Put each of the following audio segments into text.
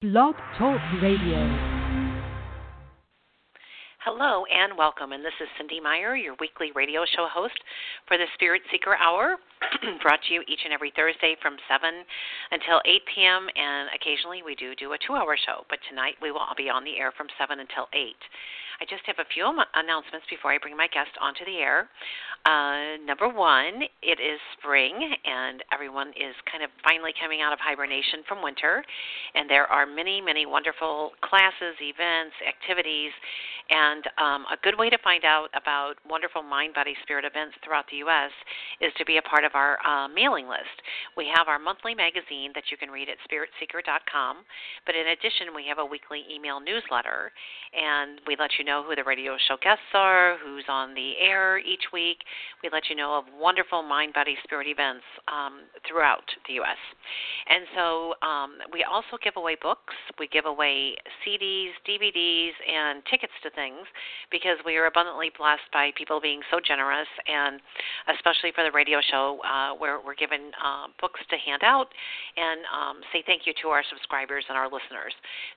Blog Talk Radio. Hello and welcome. And this is Cynde Meyer, your weekly radio show host for the Spirit Seeker Hour, brought to you each and every Thursday from 7 until 8 p.m. And occasionally we do do a two hour show, but tonight we will be on the air from 7 until 8. I just have a few announcements before I bring my guest onto the air. Uh, number one, it is spring, and everyone is kind of finally coming out of hibernation from winter. And there are many, many wonderful classes, events, activities, and um, a good way to find out about wonderful mind, body, spirit events throughout the U.S. is to be a part of our uh, mailing list. We have our monthly magazine that you can read at spiritseeker.com, but in addition, we have a weekly email newsletter, and we let you know who the radio show guests are, who's on the air each week. We let you know of wonderful mind, body, spirit events um, throughout the U.S. And so um, we also give away books, we give away CDs, DVDs, and tickets to things because we are abundantly blessed by people being so generous, and especially for the radio show, uh, where we're given uh, books to hand out and um, say thank you to our subscribers and our listeners.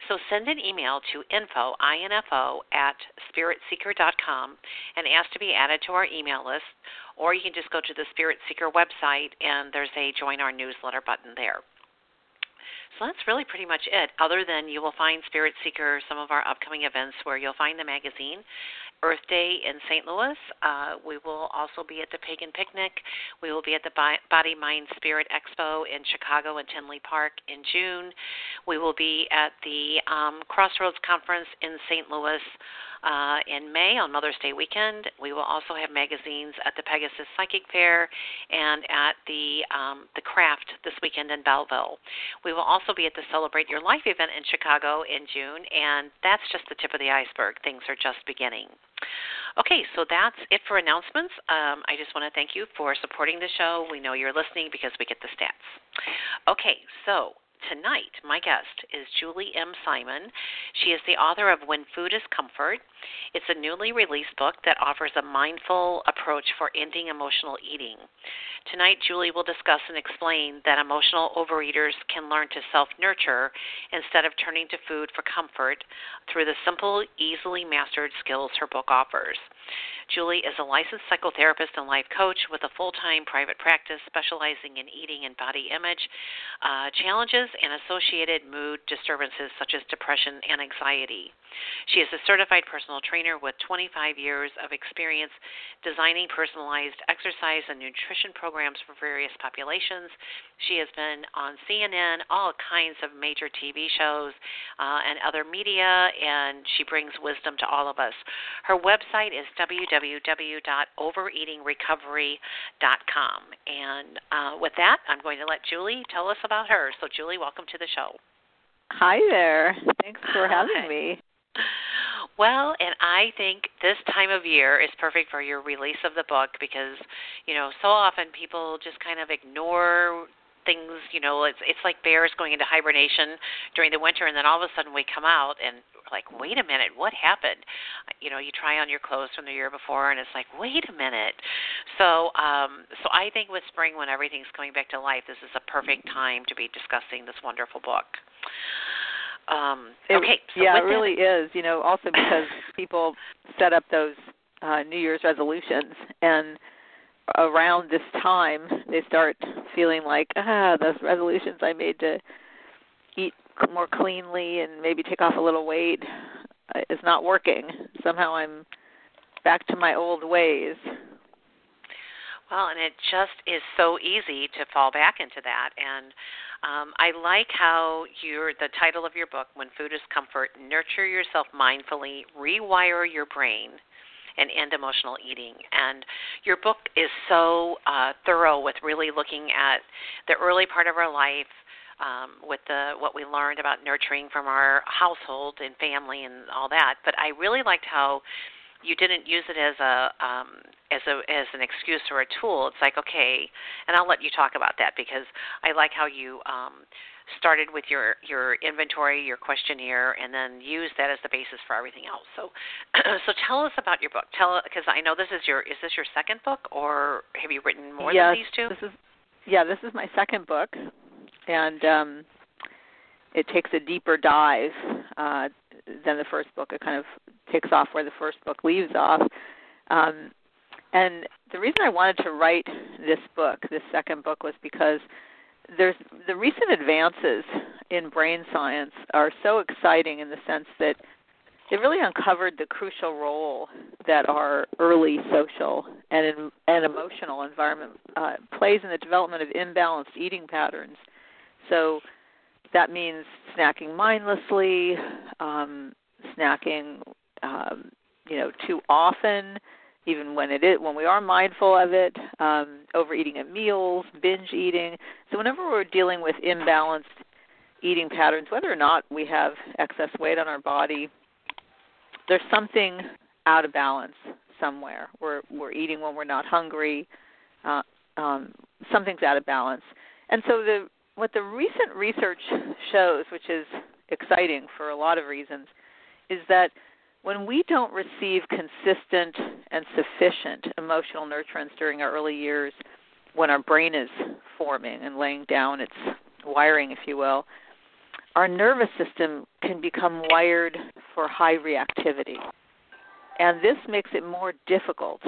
So send an email to info, info at spiritseeker.com and ask to be added to our email list, or you can just go to the Spirit Seeker website and there's a join our newsletter button there. So that's really pretty much it, other than you will find Spirit Seeker, some of our upcoming events where you'll find the magazine. Earth Day in St. Louis. Uh, we will also be at the Pagan Picnic. We will be at the Body, Mind, Spirit Expo in Chicago and Tinley Park in June. We will be at the um, Crossroads Conference in St. Louis uh, in May on Mother's Day weekend. We will also have magazines at the Pegasus Psychic Fair and at the um, the Craft this weekend in Belleville. We will also be at the Celebrate Your Life event in Chicago in June, and that's just the tip of the iceberg. Things are just beginning. Okay, so that's it for announcements. Um, I just want to thank you for supporting the show. We know you're listening because we get the stats. Okay, so tonight, my guest is Julie M. Simon. She is the author of When Food is Comfort. It's a newly released book that offers a mindful approach for ending emotional eating. Tonight, Julie will discuss and explain that emotional overeaters can learn to self nurture instead of turning to food for comfort through the simple, easily mastered skills her book offers. Julie is a licensed psychotherapist and life coach with a full time private practice specializing in eating and body image uh, challenges and associated mood disturbances such as depression and anxiety. She is a certified personal trainer with 25 years of experience designing personalized exercise and nutrition programs for various populations. She has been on CNN, all kinds of major TV shows, uh, and other media, and she brings wisdom to all of us. Her website is www.overeatingrecovery.com. And uh, with that, I'm going to let Julie tell us about her. So, Julie, welcome to the show. Hi there. Thanks for having Hi. me. Well, and I think this time of year is perfect for your release of the book because, you know, so often people just kind of ignore things, you know, it's it's like bears going into hibernation during the winter and then all of a sudden we come out and like, wait a minute, what happened? You know, you try on your clothes from the year before and it's like, wait a minute. So, um so I think with spring when everything's coming back to life, this is a perfect time to be discussing this wonderful book. Um, It- okay, so yeah, it really is. You know, also because people set up those uh, New Year's resolutions, and around this time they start feeling like, ah, those resolutions I made to eat more cleanly and maybe take off a little weight uh, is not working. Somehow I'm back to my old ways. Well, and it just is so easy to fall back into that. And um, I like how your the title of your book, "When Food is Comfort: Nurture Yourself Mindfully, Rewire Your Brain." And end emotional eating. And your book is so uh, thorough with really looking at the early part of our life, um, with the what we learned about nurturing from our household and family and all that. But I really liked how you didn't use it as a um, as a as an excuse or a tool. It's like okay, and I'll let you talk about that because I like how you um, started with your your inventory, your questionnaire, and then used that as the basis for everything else. So, so tell us about your book. Tell because I know this is your is this your second book or have you written more yes, than these two? This is yeah, this is my second book, and um, it takes a deeper dive uh, than the first book. It kind of takes off where the first book leaves off. Um, and the reason I wanted to write this book, this second book, was because there's the recent advances in brain science are so exciting in the sense that they really uncovered the crucial role that our early social and and emotional environment uh, plays in the development of imbalanced eating patterns. So that means snacking mindlessly, um, snacking, um, you know, too often, even when it is when we are mindful of it, um, overeating at meals, binge eating. So whenever we're dealing with imbalanced eating patterns, whether or not we have excess weight on our body, there's something out of balance somewhere. We're we're eating when we're not hungry. Uh, um, something's out of balance, and so the what the recent research shows, which is exciting for a lot of reasons, is that when we don't receive consistent and sufficient emotional nurturance during our early years, when our brain is forming and laying down its wiring, if you will, our nervous system can become wired for high reactivity. And this makes it more difficult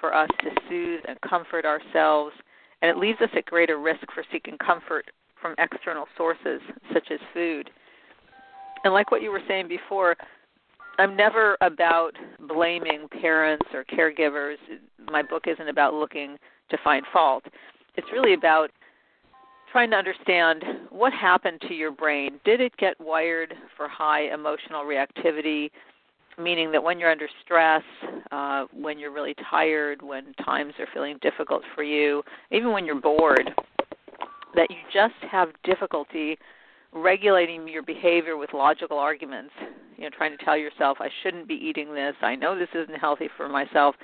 for us to soothe and comfort ourselves, and it leaves us at greater risk for seeking comfort from external sources, such as food. And like what you were saying before, I'm never about blaming parents or caregivers. My book isn't about looking to find fault. It's really about trying to understand what happened to your brain. Did it get wired for high emotional reactivity? Meaning that when you're under stress, uh, when you're really tired, when times are feeling difficult for you, even when you're bored, that you just have difficulty regulating your behavior with logical arguments. You know, trying to tell yourself, I shouldn't be eating this. I know this isn't healthy for myself.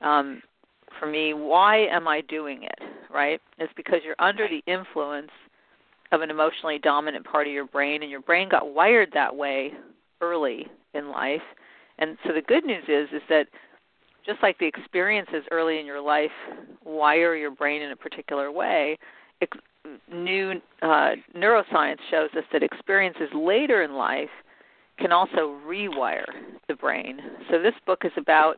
Um, for me, why am I doing it? Right? It's because you're under the influence of an emotionally dominant part of your brain, and your brain got wired that way early in life. And so the good news is is that just like the experiences early in your life wire your brain in a particular way, new uh, neuroscience shows us that experiences later in life can also rewire the brain. So this book is about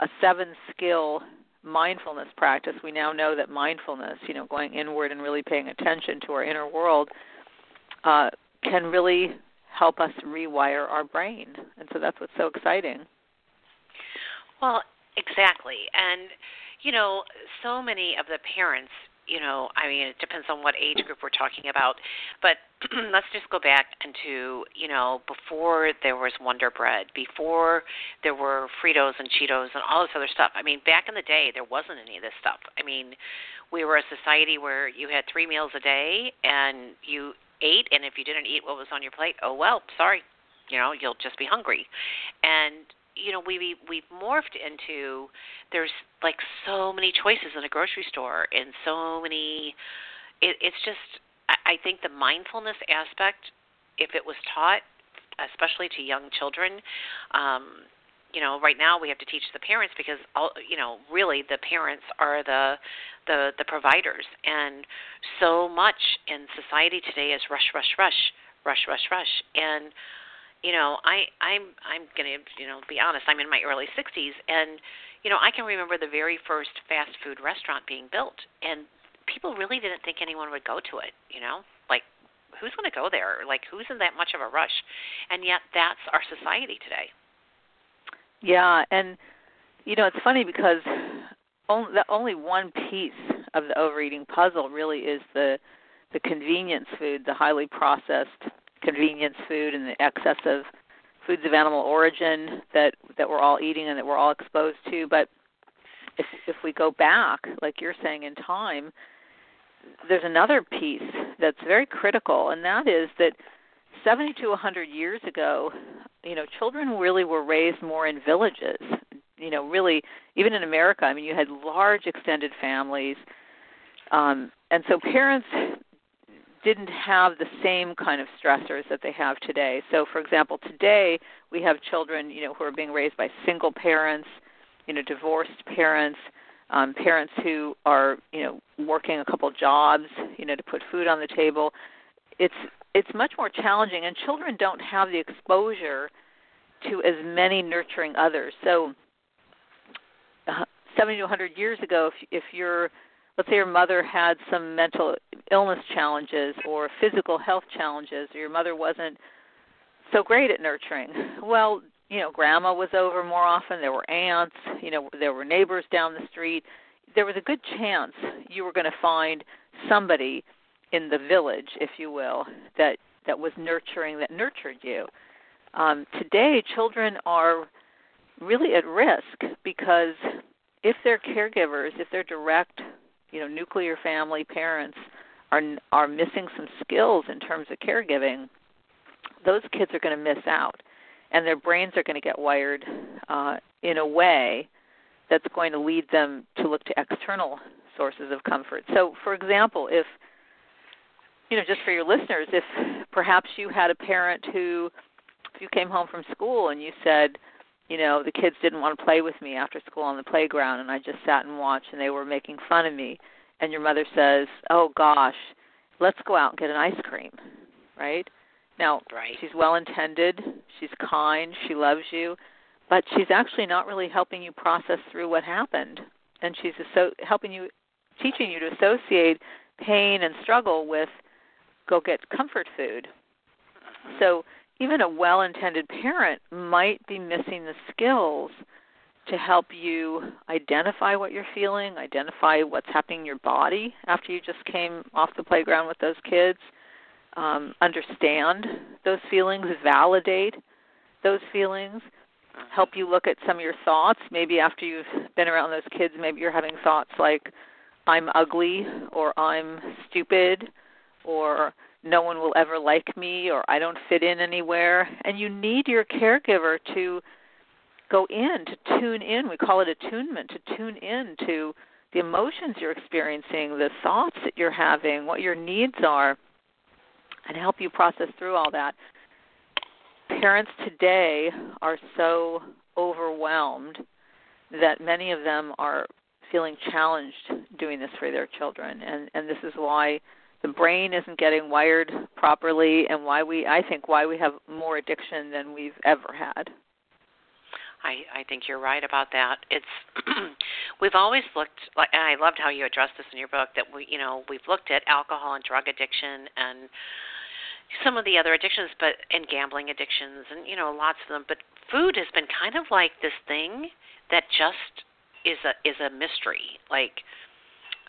a seven skill mindfulness practice. We now know that mindfulness, you know, going inward and really paying attention to our inner world, uh, can really help us rewire our brain. And so that's what's so exciting. Well, exactly. And, you know, so many of the parents you know, I mean, it depends on what age group we're talking about. But let's just go back into, you know, before there was Wonder Bread, before there were Fritos and Cheetos and all this other stuff. I mean, back in the day, there wasn't any of this stuff. I mean, we were a society where you had three meals a day and you ate, and if you didn't eat what was on your plate, oh well, sorry, you know, you'll just be hungry. And you know we we've morphed into there's like so many choices in a grocery store and so many it, it's just I, I think the mindfulness aspect if it was taught especially to young children um you know right now we have to teach the parents because all you know really the parents are the the the providers. And so much in society today is rush rush rush rush rush rush. And you know i i'm i'm going to you know be honest i'm in my early 60s and you know i can remember the very first fast food restaurant being built and people really didn't think anyone would go to it you know? Like who's going to go there? Like who's in that much of a rush? And yet that's our society today. Yeah and you know it's funny because only the only one piece of the overeating puzzle really is the the convenience food the highly processed convenience food and the excess of foods of animal origin that that we're all eating and that we're all exposed to. But if if we go back, like you're saying, in time, there's another piece that's very critical, and that is that 70 to 100 years ago, you know, children really were raised more in villages. You know, really, even in America, I mean, you had large extended families, um, and so parents didn't have the same kind of stressors that they have today. So, for example, today we have children, you know, who are being raised by single parents, you know, divorced parents, um, parents who are, you know, working a couple jobs, you know, to put food on the table. It's it's much more challenging, and children don't have the exposure to as many nurturing others. So, uh, 70 to 100 years ago, if, if you're let's say your mother had some mental illness challenges or physical health challenges or your mother wasn't so great at nurturing. Well you know grandma was over more often there were aunts you know there were neighbors down the street. There was a good chance you were going to find somebody in the village if you will that that was nurturing that nurtured you. Um, today children are really at risk because if they're caregivers if they're direct you know nuclear family parents are are missing some skills in terms of caregiving those kids are going to miss out and their brains are going to get wired uh, in a way that's going to lead them to look to external sources of comfort. So, for example, if you know, just for your listeners, if perhaps you had a parent who, if you came home from school and you said, you know, the kids didn't want to play with me after school on the playground, and I just sat and watched, and they were making fun of me, and your mother says, "Oh gosh, let's go out and get an ice cream," right? Now, right. she's well intended, she's kind, she loves you, but she's actually not really helping you process through what happened. And she's asso- helping you, teaching you to associate pain and struggle with go get comfort food. So even a well intended parent might be missing the skills to help you identify what you're feeling, identify what's happening in your body after you just came off the playground with those kids, um, understand those feelings, validate those feelings, help you look at some of your thoughts. Maybe after you've been around those kids, maybe you're having thoughts like, I'm ugly, or I'm stupid, or no one will ever like me, or I don't fit in anywhere. And you need your caregiver to go in, to tune in. We call it attunement, to tune in to the emotions you're experiencing, the thoughts that you're having, what your needs are and help you process through all that. Parents today are so overwhelmed that many of them are feeling challenged doing this for their children and and this is why the brain isn't getting wired properly and why we I think why we have more addiction than we've ever had. I, I think you're right about that. It's we've always looked like, and I loved how you addressed this in your book that we, you know, we've looked at alcohol and drug addiction and some of the other addictions, but and gambling addictions, and you know lots of them. But food has been kind of like this thing that just is a is a mystery. Like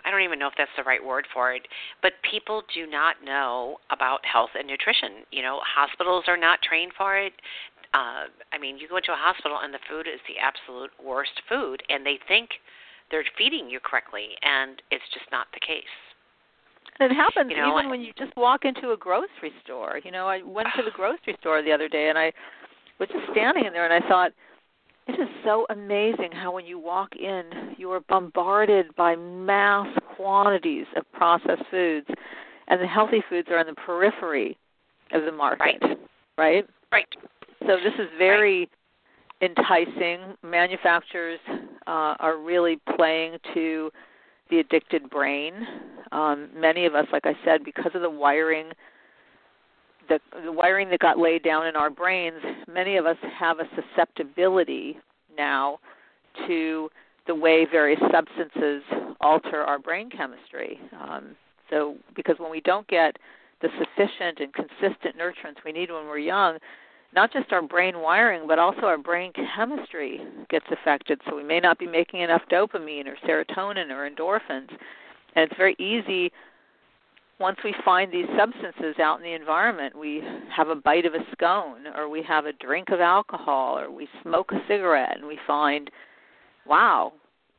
I don't even know if that's the right word for it, but people do not know about health and nutrition. You know, hospitals are not trained for it. Uh, I mean, you go into a hospital and the food is the absolute worst food, and they think they're feeding you correctly, and it's just not the case. And it happens you know, even when you just walk into a grocery store. You know, I went to the grocery store the other day and I was just standing in there and I thought, it is so amazing how when you walk in, you are bombarded by mass quantities of processed foods, and the healthy foods are on the periphery of the market. Right. Right. Right. So this is very right. enticing. Manufacturers uh, are really playing to the addicted brain. Um, many of us, like I said, because of the wiring, the, the wiring that got laid down in our brains, many of us have a susceptibility now to the way various substances alter our brain chemistry. Um, so, because when we don't get the sufficient and consistent nurturance we need when we're young, not just our brain wiring, but also our brain chemistry gets affected. So we may not be making enough dopamine or serotonin or endorphins. And it's very easy once we find these substances out in the environment, we have a bite of a scone or we have a drink of alcohol or we smoke a cigarette and we find, wow,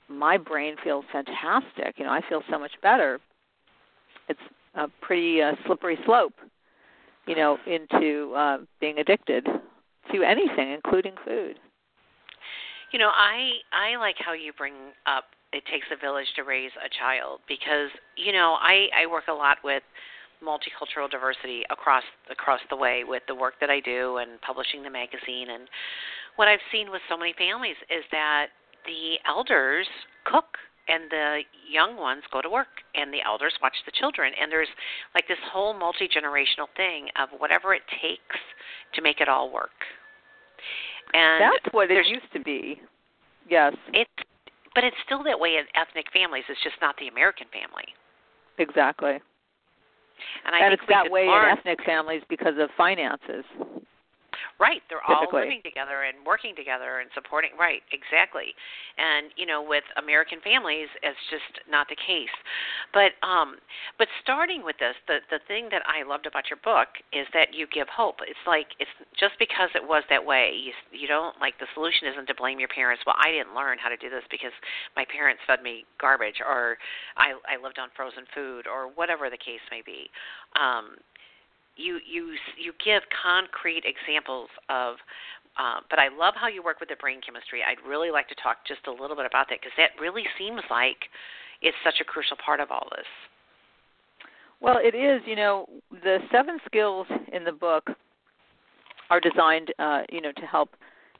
my brain feels fantastic. You know, I feel so much better. It's a pretty uh, slippery slope you know, into uh, being addicted to anything, including food. You know, I I like how you bring up it takes a village to raise a child because you know I I work a lot with multicultural diversity across across the way with the work that I do and publishing the magazine. And what I've seen with so many families is that the elders cook and the young ones go to work and the elders watch the children. And there's like this whole multi-generational thing of whatever it takes to make it all work and that's what it used to be. Yes. It but it's still that way in ethnic families. It's just not the american family. Exactly. And i and think it's that way learn, in ethnic families because of finances Right, they're all living together and working together and supporting. Right, exactly. And you know, with American families, it's just not the case. But um, but starting with this, the the thing that I loved about your book is that you give hope. It's like it's just because it was that way. You you don't like the solution isn't to blame your parents. Well, I didn't learn how to do this because my parents fed me garbage, or I I lived on frozen food, or whatever the case may be. Um, you you you give concrete examples of uh, but I love how you work with the brain chemistry. I'd really like to talk just a little bit about that because that really seems like it's such a crucial part of all this. Well, it is. You know, the seven skills in the book are designed, uh, you know, to help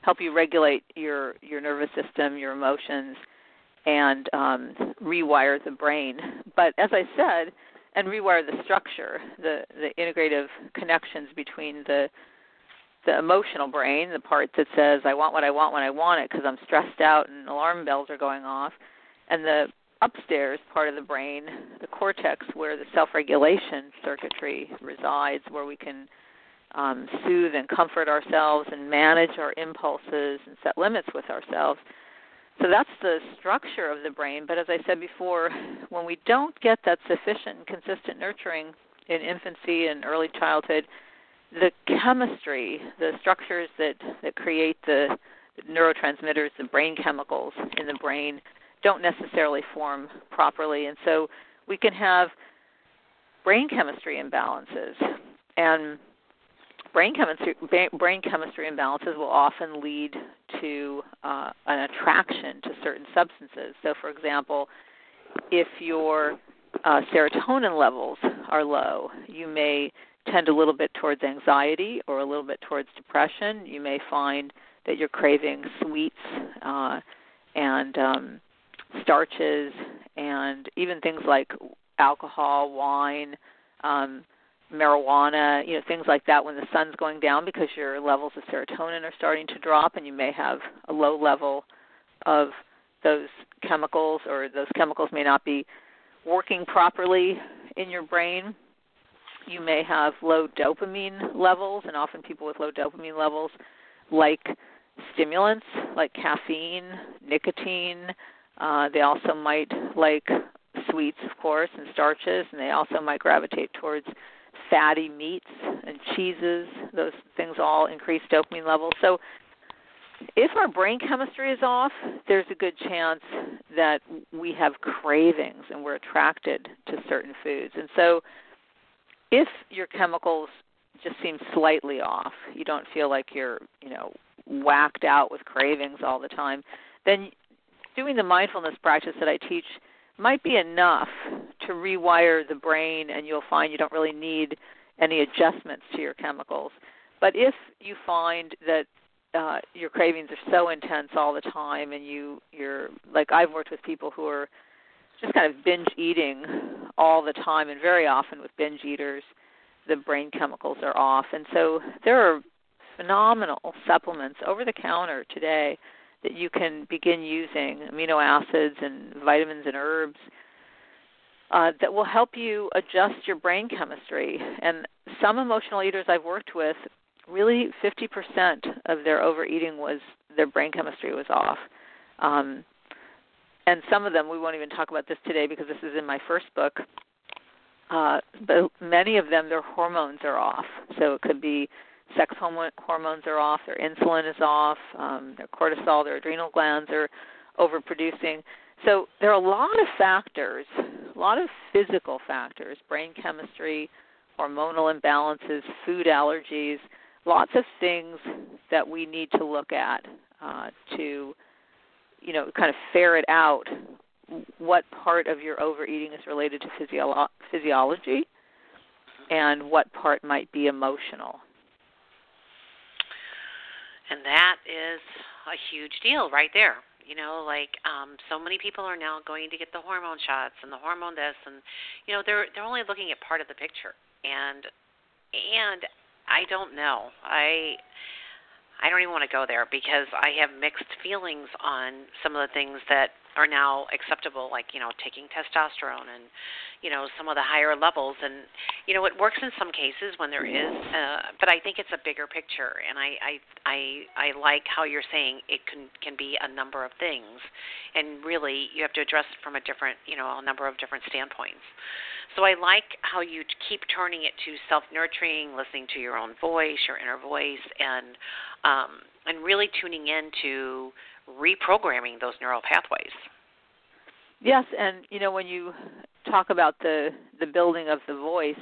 help you regulate your your nervous system, your emotions, and um, rewire the brain. But as I said, and rewire the structure, the the integrative connections between the the emotional brain, the part that says I want what I want when I want it because I'm stressed out and alarm bells are going off, and the upstairs part of the brain, the cortex where the self-regulation circuitry resides, where we can um, soothe and comfort ourselves and manage our impulses and set limits with ourselves so that's the structure of the brain. But as I said before, when we don't get that sufficient and consistent nurturing in infancy and early childhood, the chemistry, the structures that, that create the neurotransmitters, the brain chemicals in the brain, don't necessarily form properly. And so we can have brain chemistry imbalances. And brain chemistry brain chemistry imbalances will often lead to uh, an attraction to certain substances. So, for example, if your uh, serotonin levels are low, you may tend a little bit towards anxiety or a little bit towards depression. You may find that you're craving sweets uh, and um, starches and even things like alcohol, wine. Um, marijuana, you know, things like that when the sun's going down because your levels of serotonin are starting to drop and you may have a low level of those chemicals or those chemicals may not be working properly in your brain. You may have low dopamine levels and often people with low dopamine levels like stimulants like caffeine, nicotine. Uh, they also might like sweets, of course, and starches, and they also might gravitate towards fatty meats and cheeses. Those things all increase dopamine levels. So if our brain chemistry is off, there's a good chance that we have cravings and we're attracted to certain foods. And so if your chemicals just seem slightly off, you don't feel like you're, you know, whacked out with cravings all the time, then doing the mindfulness practice that I teach might be enough to rewire the brain, and you'll find you don't really need any adjustments to your chemicals. But if you find that uh, your cravings are so intense all the time, and you you're like I've worked with people who are just kind of binge eating all the time, and very often with binge eaters, the brain chemicals are off, and so there are phenomenal supplements over the counter today that you can begin using amino acids and vitamins and herbs uh, that will help you adjust your brain chemistry. And some emotional eaters I've worked with, really 50% of their overeating was their brain chemistry was off. Um, and some of them, we won't even talk about this today because this is in my first book. Uh, but many of them, their hormones are off. So it could be sex hormones are off, their insulin is off, um, their cortisol, their adrenal glands are overproducing. So there are a lot of factors, a lot of physical factors, brain chemistry, hormonal imbalances, food allergies, lots of things that we need to look at uh, to, you know, kind of ferret out what part of your overeating is related to physio- physiology and what part might be emotional. And that is a huge deal right there. You know, like um so many people are now going to get the hormone shots and the hormone this and you know, they're they're only looking at part of the picture. And and I don't know. I I don't even want to go there because I have mixed feelings on some of the things that are now acceptable, like you know taking testosterone and you know some of the higher levels, and you know it works in some cases when there is, uh, but I think it's a bigger picture, and I I I, I like how you're saying it can can be a number of things, and really you have to address it from a different you know a number of different standpoints. So I like how you keep turning it to self nurturing, listening to your own voice, your inner voice, and um, and really tuning in to reprogramming those neural pathways. Yes, and you know when you talk about the the building of the voice,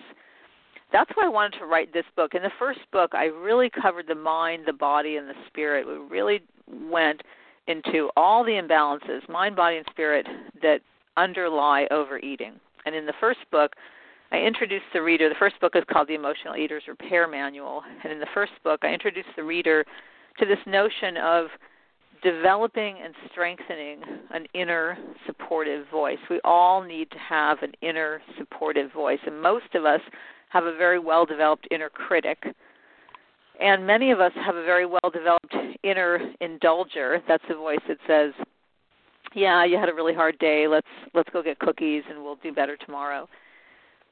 that's why I wanted to write this book. In the first book, I really covered the mind, the body, and the spirit. We really went into all the imbalances, mind, body, and spirit, that underlie overeating. And in the first book, I introduced the reader. The first book is called The Emotional Eater's Repair Manual. And in the first book, I introduced the reader to this notion of developing and strengthening an inner supportive voice. We all need to have an inner supportive voice, and most of us have a very well developed inner critic. And many of us have a very well developed inner indulger. That's the voice that says, "Yeah, you had a really hard day. Let's let's go get cookies and we'll do better tomorrow."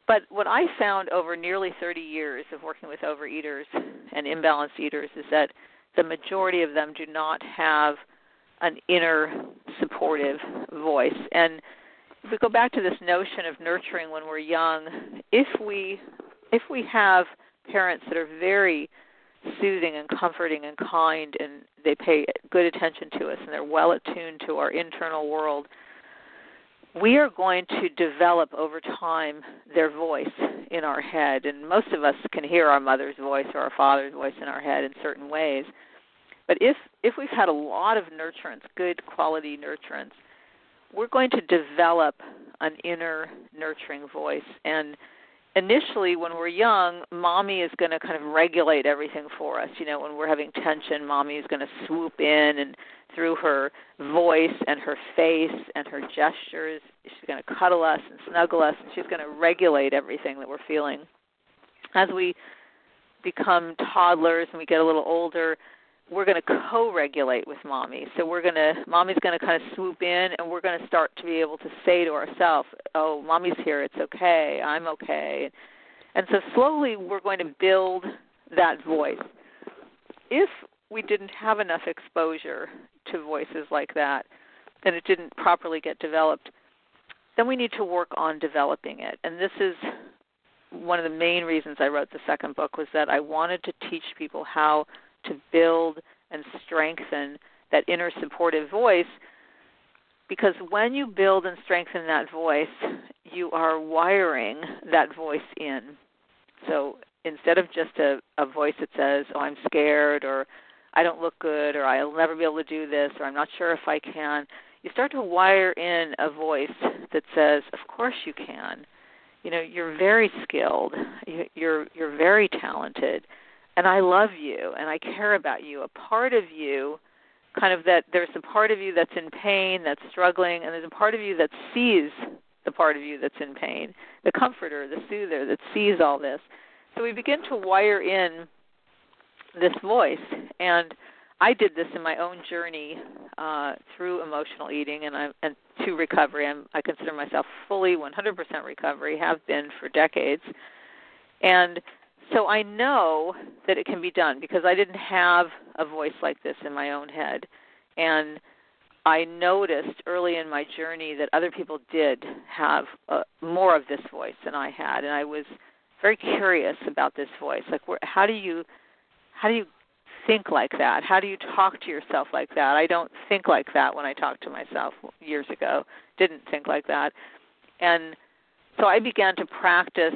But what I found over nearly 30 years of working with overeaters and imbalanced eaters is that the majority of them do not have an inner supportive voice. And if we go back to this notion of nurturing when we're young, if we if we have parents that are very soothing and comforting and kind and they pay good attention to us and they're well attuned to our internal world, we are going to develop over time their voice in our head. And most of us can hear our mother's voice or our father's voice in our head in certain ways. But if if we've had a lot of nurturance, good quality nurturance, we're going to develop an inner nurturing voice. And initially, when we're young, mommy is going to kind of regulate everything for us. You know, when we're having tension, mommy is going to swoop in and through her voice and her face and her gestures, she's going to cuddle us and snuggle us, and she's going to regulate everything that we're feeling. As we become toddlers and we get a little older, we're going to co-regulate with mommy. So we're going to mommy's going to kind of swoop in and we're going to start to be able to say to ourselves, "Oh, mommy's here. It's okay. I'm okay." And so slowly we're going to build that voice. If we didn't have enough exposure to voices like that and it didn't properly get developed, then we need to work on developing it. And this is one of the main reasons I wrote the second book was that I wanted to teach people how to build and strengthen that inner supportive voice because when you build and strengthen that voice, you are wiring that voice in. So instead of just a, a voice that says, Oh, I'm scared, or I don't look good, or I'll never be able to do this, or I'm not sure if I can, you start to wire in a voice that says, Of course you can. You know, you're very skilled. You're you're very talented and I love you and I care about you. A part of you, kind of that there's a part of you that's in pain, that's struggling, and there's a part of you that sees the part of you that's in pain, the comforter, the soother that sees all this. So we begin to wire in this voice. And I did this in my own journey uh, through emotional eating and, I, and to recovery. I'm, I consider myself fully 100% recovery, have been for decades. And so I know that it can be done because I didn't have a voice like this in my own head. And I noticed early in my journey that other people did have uh, more of this voice than I had, and I was very curious about this voice. Like, where, how do you, how do you think like that? How do you talk to yourself like that? I don't think like that when I talk to myself years ago. Didn't think like that, and so I began to practice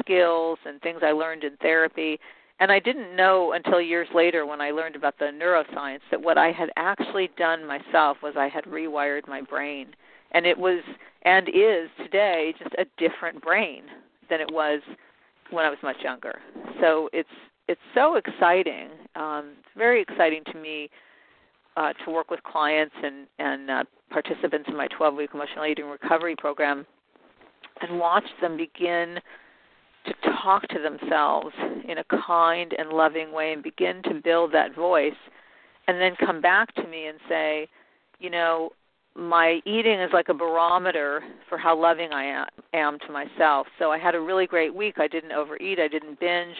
skills and things I learned in therapy. And I didn't know until years later when I learned about the neuroscience that what I had actually done myself was I had rewired my brain. And it was and is today just a different brain than it was when I was much younger. So it's it's so exciting. Um, it's very exciting to me uh, to work with clients and and uh, participants in my 12-week emotional eating recovery program, and watch them begin to talk to themselves in a kind and loving way and begin to build that voice and then come back to me and say, you know, my eating is like a barometer for how loving I am to myself. So I had a really great week. I didn't overeat, I didn't binge,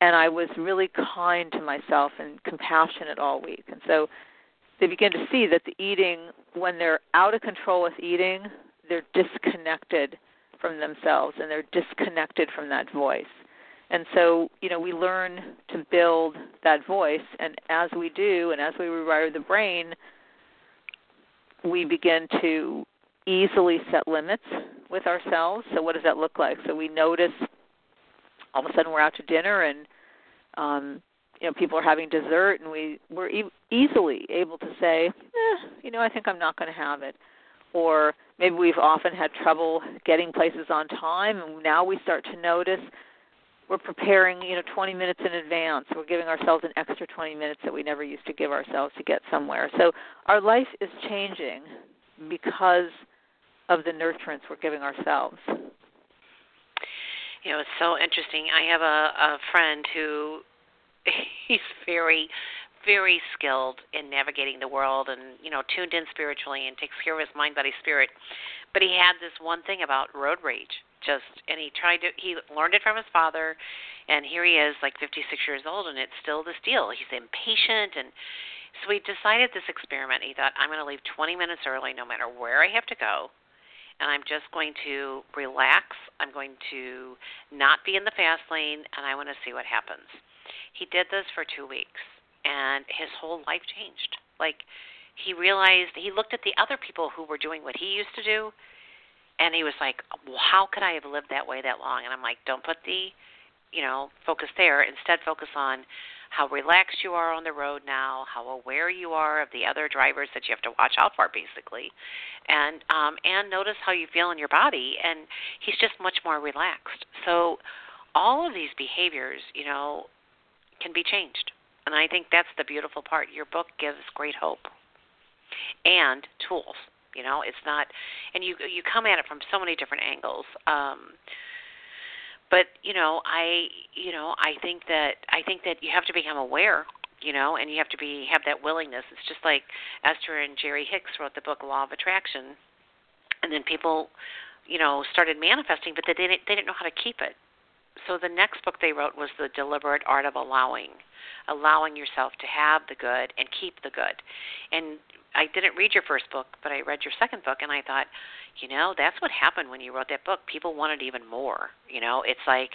and I was really kind to myself and compassionate all week. And so they begin to see that the eating, when they're out of control with eating, they're disconnected from themselves and they're disconnected from that voice. And so, you know, we learn to build that voice, and as we do, and as we rewire the brain, we begin to easily set limits with ourselves. So, what does that look like? So, we notice all of a sudden we're out to dinner and um, you know people are having dessert, and we we're e- easily able to say, eh, you know, I think I'm not going to have it, or maybe we've often had trouble getting places on time, and now we start to notice we're preparing, you know, 20 minutes in advance. We're giving ourselves an extra 20 minutes that we never used to give ourselves to get somewhere. So our life is changing because of the nurturance we're giving ourselves. You know, it's so interesting. I have a, a friend who he's very very skilled in navigating the world and you know tuned in spiritually and takes care of his mind body spirit. But he had this one thing about road rage just and he tried to he learned it from his father and here he is like 56 years old and it's still this deal. He's impatient and so he decided this experiment. He thought i'm going to leave 20 minutes early no matter where i have to go and i'm just going to relax i'm going to not be in the fast lane and i want to see what happens he did this for 2 weeks and his whole life changed like he realized he looked at the other people who were doing what he used to do and he was like, well, "How could I have lived that way that long?" And I'm like, "Don't put the, you know, focus there. Instead, focus on how relaxed you are on the road now, how aware you are of the other drivers that you have to watch out for, basically, and um, and notice how you feel in your body." And he's just much more relaxed. So, all of these behaviors, you know, can be changed, and I think that's the beautiful part. Your book gives great hope and tools you know, it's not, and you you come at it from so many different angles. Um, but you know, I you know I think that I think that you have to become aware you know, and you have to be have that willingness. It's just like Esther and Jerry Hicks wrote the book Law of Attraction, and then people, you know, started manifesting, but they didn't they didn't know how to keep it. So the next book they wrote was The Deliberate Art of Allowing, allowing yourself to have the good and keep the good. And I didn't read your first book, but I read your second book, and I thought, you know, that's what happened when you wrote that book. People wanted even more. You know, it's like,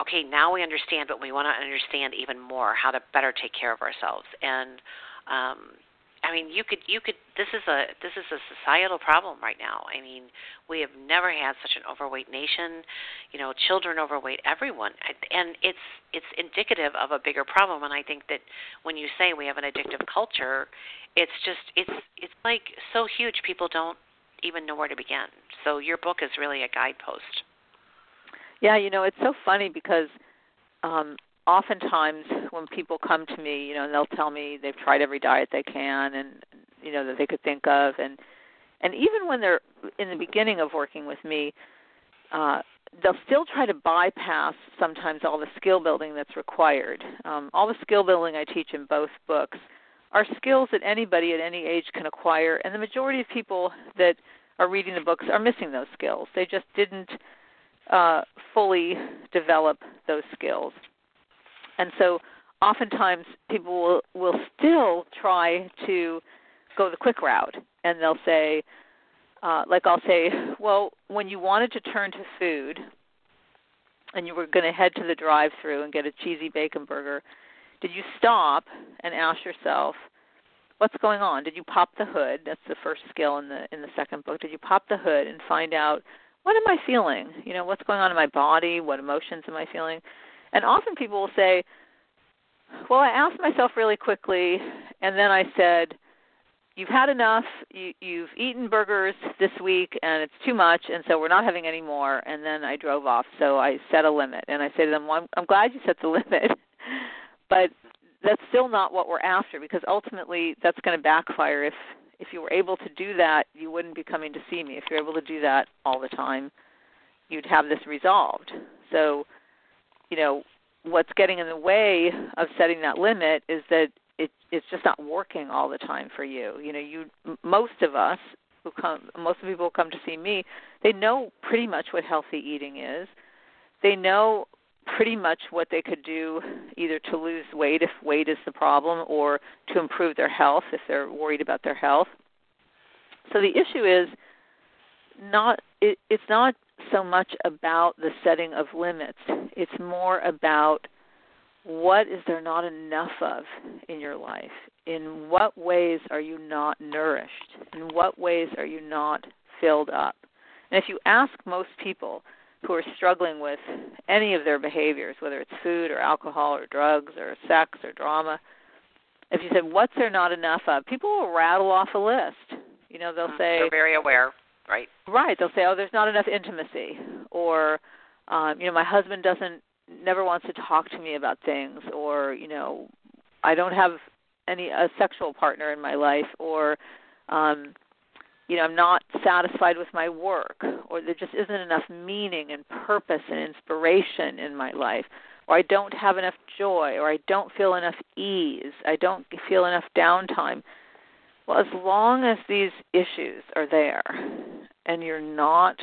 okay, now we understand, but we want to understand even more how to better take care of ourselves. And um, I mean, you could you could this is a this is a societal problem right now. I mean, we have never had such an overweight nation. You know, children overweight, everyone, and it's it's indicative of a bigger problem. And I think that when you say we have an addictive culture, it's just it's it's like so huge people don't even know where to begin. So your book is really a guidepost. Yeah, you know, it's so funny because um oftentimes when people come to me, you know, and they'll tell me they've tried every diet they can and you know that they could think of and and even when they're in the beginning of working with me, uh they'll still try to bypass sometimes all the skill building that's required. Um, all the skill building I teach in both books are skills that anybody at any age can acquire, and the majority of people that are reading the books are missing those skills. They just didn't uh, fully develop those skills. And so oftentimes people will, will still try to go the quick route and they'll say, uh, like I'll say, well, when you wanted to turn to food and you were going to head to the drive through and get a cheesy bacon burger, did you stop and ask yourself, what's going on? Did you pop the hood? That's the first skill in the in the second book. Did you pop the hood and find out what am I feeling? You know, what's going on in my body? What emotions am I feeling? And often people will say, well, I asked myself really quickly, and then I said, you've had enough. You, you've eaten burgers this week, and it's too much, and so we're not having any more. And then I drove off. So I set a limit, and I say to them, well, I'm, I'm glad you set the limit, but that's still not what we're after because ultimately that's going to backfire if if you were able to do that you wouldn't be coming to see me if you're able to do that all the time you'd have this resolved so you know what's getting in the way of setting that limit is that it it's just not working all the time for you you know you most of us who come most of the people who come to see me they know pretty much what healthy eating is they know pretty much what they could do either to lose weight if weight is the problem or to improve their health if they're worried about their health. So the issue is not it, it's not so much about the setting of limits. It's more about what is there not enough of in your life? In what ways are you not nourished? In what ways are you not filled up? And if you ask most people, who are struggling with any of their behaviors, whether it's food or alcohol or drugs or sex or drama, if you said, What's there not enough of? People will rattle off a list. You know, they'll mm-hmm. say they're very aware, right? Right. They'll say, Oh, there's not enough intimacy or um, you know, my husband doesn't never wants to talk to me about things or, you know, I don't have any a sexual partner in my life or um you know, I'm not satisfied with my work, or there just isn't enough meaning and purpose and inspiration in my life, or I don't have enough joy, or I don't feel enough ease, I don't feel enough downtime. Well, as long as these issues are there and you're not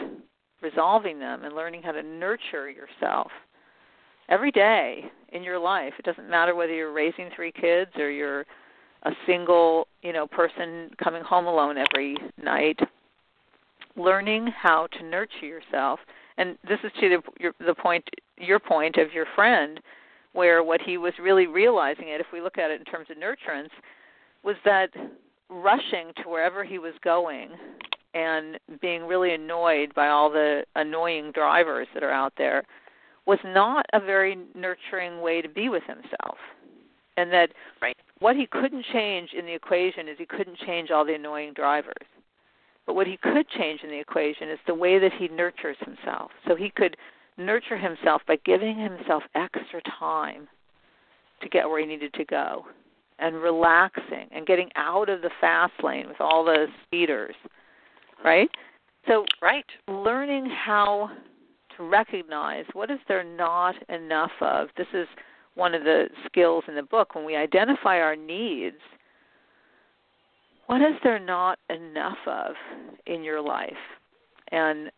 resolving them and learning how to nurture yourself every day in your life, it doesn't matter whether you're raising three kids or you're a single you know person coming home alone every night. Learning how to nurture yourself. And this is to the your, the point your point of your friend where what he was really realizing it if we look at it in terms of nurturance was that rushing to wherever he was going and being really annoyed by all the annoying drivers that are out there was not a very nurturing way to be with himself and that right what he couldn't change in the equation is he couldn't change all the annoying drivers. But what he could change in the equation is the way that he nurtures himself. So he could nurture himself by giving himself extra time to get where he needed to go and relaxing and getting out of the fast lane with all the speeders. Right? So right. learning how to recognize what is there not enough of. This is one of the skills in the book when we identify our needs what is there not enough of in your life and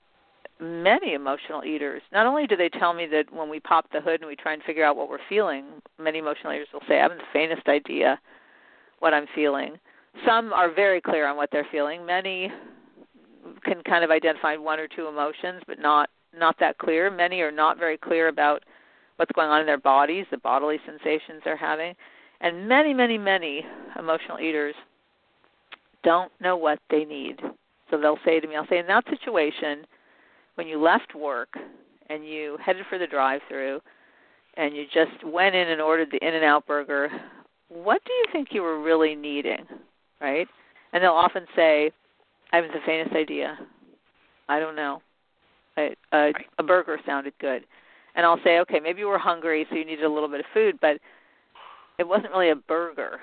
many emotional eaters not only do they tell me that when we pop the hood and we try and figure out what we're feeling many emotional eaters will say i haven't the faintest idea what i'm feeling some are very clear on what they're feeling many can kind of identify one or two emotions but not not that clear many are not very clear about what's going on in their bodies, the bodily sensations they're having. And many, many, many emotional eaters don't know what they need. So they'll say to me, I'll say, in that situation, when you left work and you headed for the drive through and you just went in and ordered the In N Out burger, what do you think you were really needing? Right? And they'll often say, I haven't the faintest idea. I don't know. I, uh, a burger sounded good and I'll say, okay, maybe you were hungry, so you needed a little bit of food, but it wasn't really a burger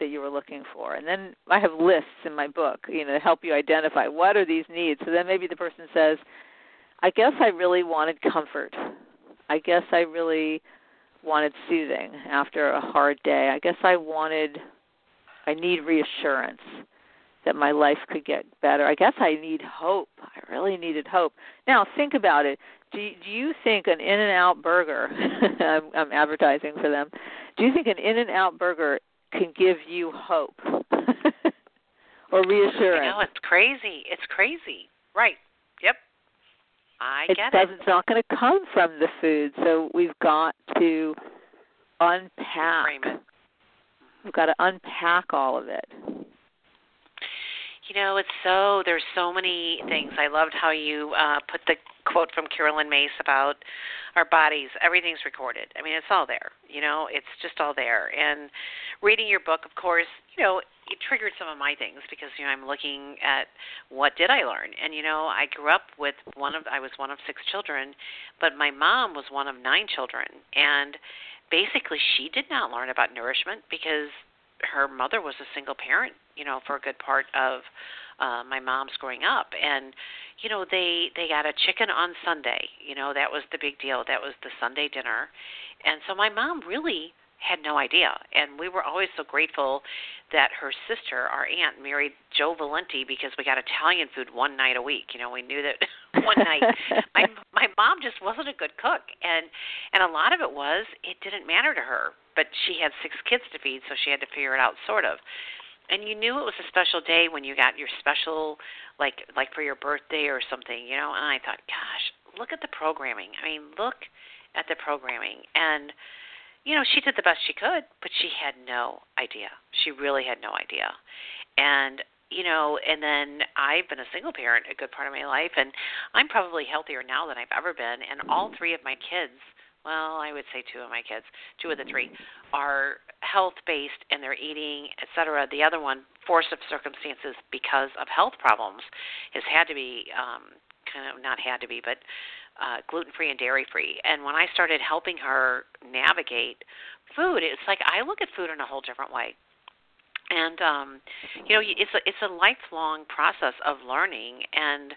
that you were looking for. And then I have lists in my book, you know, to help you identify what are these needs. So then maybe the person says, I guess I really wanted comfort. I guess I really wanted soothing after a hard day. I guess I wanted I need reassurance that my life could get better. I guess I need hope. I really needed hope. Now think about it. Do do you think an in and out burger I'm, I'm advertising for them do you think an in and out burger can give you hope or reassurance? know it's crazy. It's crazy. Right. Yep. I it get it. it's not going to come from the food so we've got to unpack. We've got to unpack all of it you know it's so there's so many things. I loved how you uh put the quote from Caroline Myss about our bodies. Everything's recorded. I mean it's all there you know? It's just all there. And reading your book of course you know it triggered some of my things because you know i'm looking at what did i learn? And you know i grew up with one of i was one of six children but my mom was one of nine children. And basically she did not learn about nourishment because her mother was a single parent, you know, for a good part of uh my mom's growing up. And you know they they got a chicken on Sunday you know that was the big deal. That was the Sunday dinner. And so my mom really had no idea. And we were always so grateful that her sister our aunt married Joe Valenti because we got Italian food one night a week. You know we knew that one night my my mom just wasn't a good cook. And and a lot of it was it didn't matter to her. But she had six kids to feed so she had to figure it out sort of and you knew it was a special day when you got your special like like for your birthday or something you know? And i thought gosh look at the programming. I mean look at the programming. And you know she did the best she could but she had no idea. She really had no idea. And you know and then i've been a single parent a good part of my life and i'm probably healthier now than i've ever been. And all three of my kids well, I would say two of my kids, two of the three, are health based and they're eating, et cetera. The other one, force of circumstances because of health problems, has had to be um, kind of not had to be, but uh, gluten free and dairy free. And when I started helping her navigate food, it's like I look at food in a whole different way. And um, you know, it's a it's a lifelong process of learning and